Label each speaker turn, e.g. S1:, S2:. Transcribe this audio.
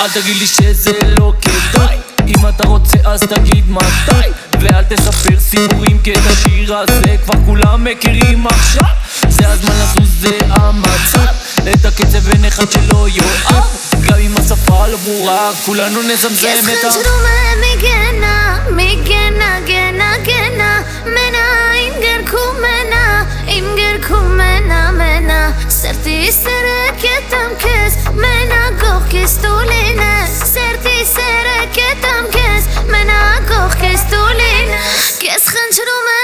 S1: אל תגיד לי שזה לא כדאי. אם אתה רוצה אז תגיד מתי. ואל תספר סיפורים כי את השיר הזה כבר כולם מכירים עכשיו. זה הזמן לזוז זה המצב. את הקצב אין אחד שלא יאהב. גם אם השפה לא ברורה כולנו נזמזם את ה...
S2: կյանքում են ամենա Սերտի սերը կետամ կեզ Մենա գողքիս դու լինես Սերտի սերը կետամ կեզ Մենա գողքիս դու լինես Կեզ խնչրում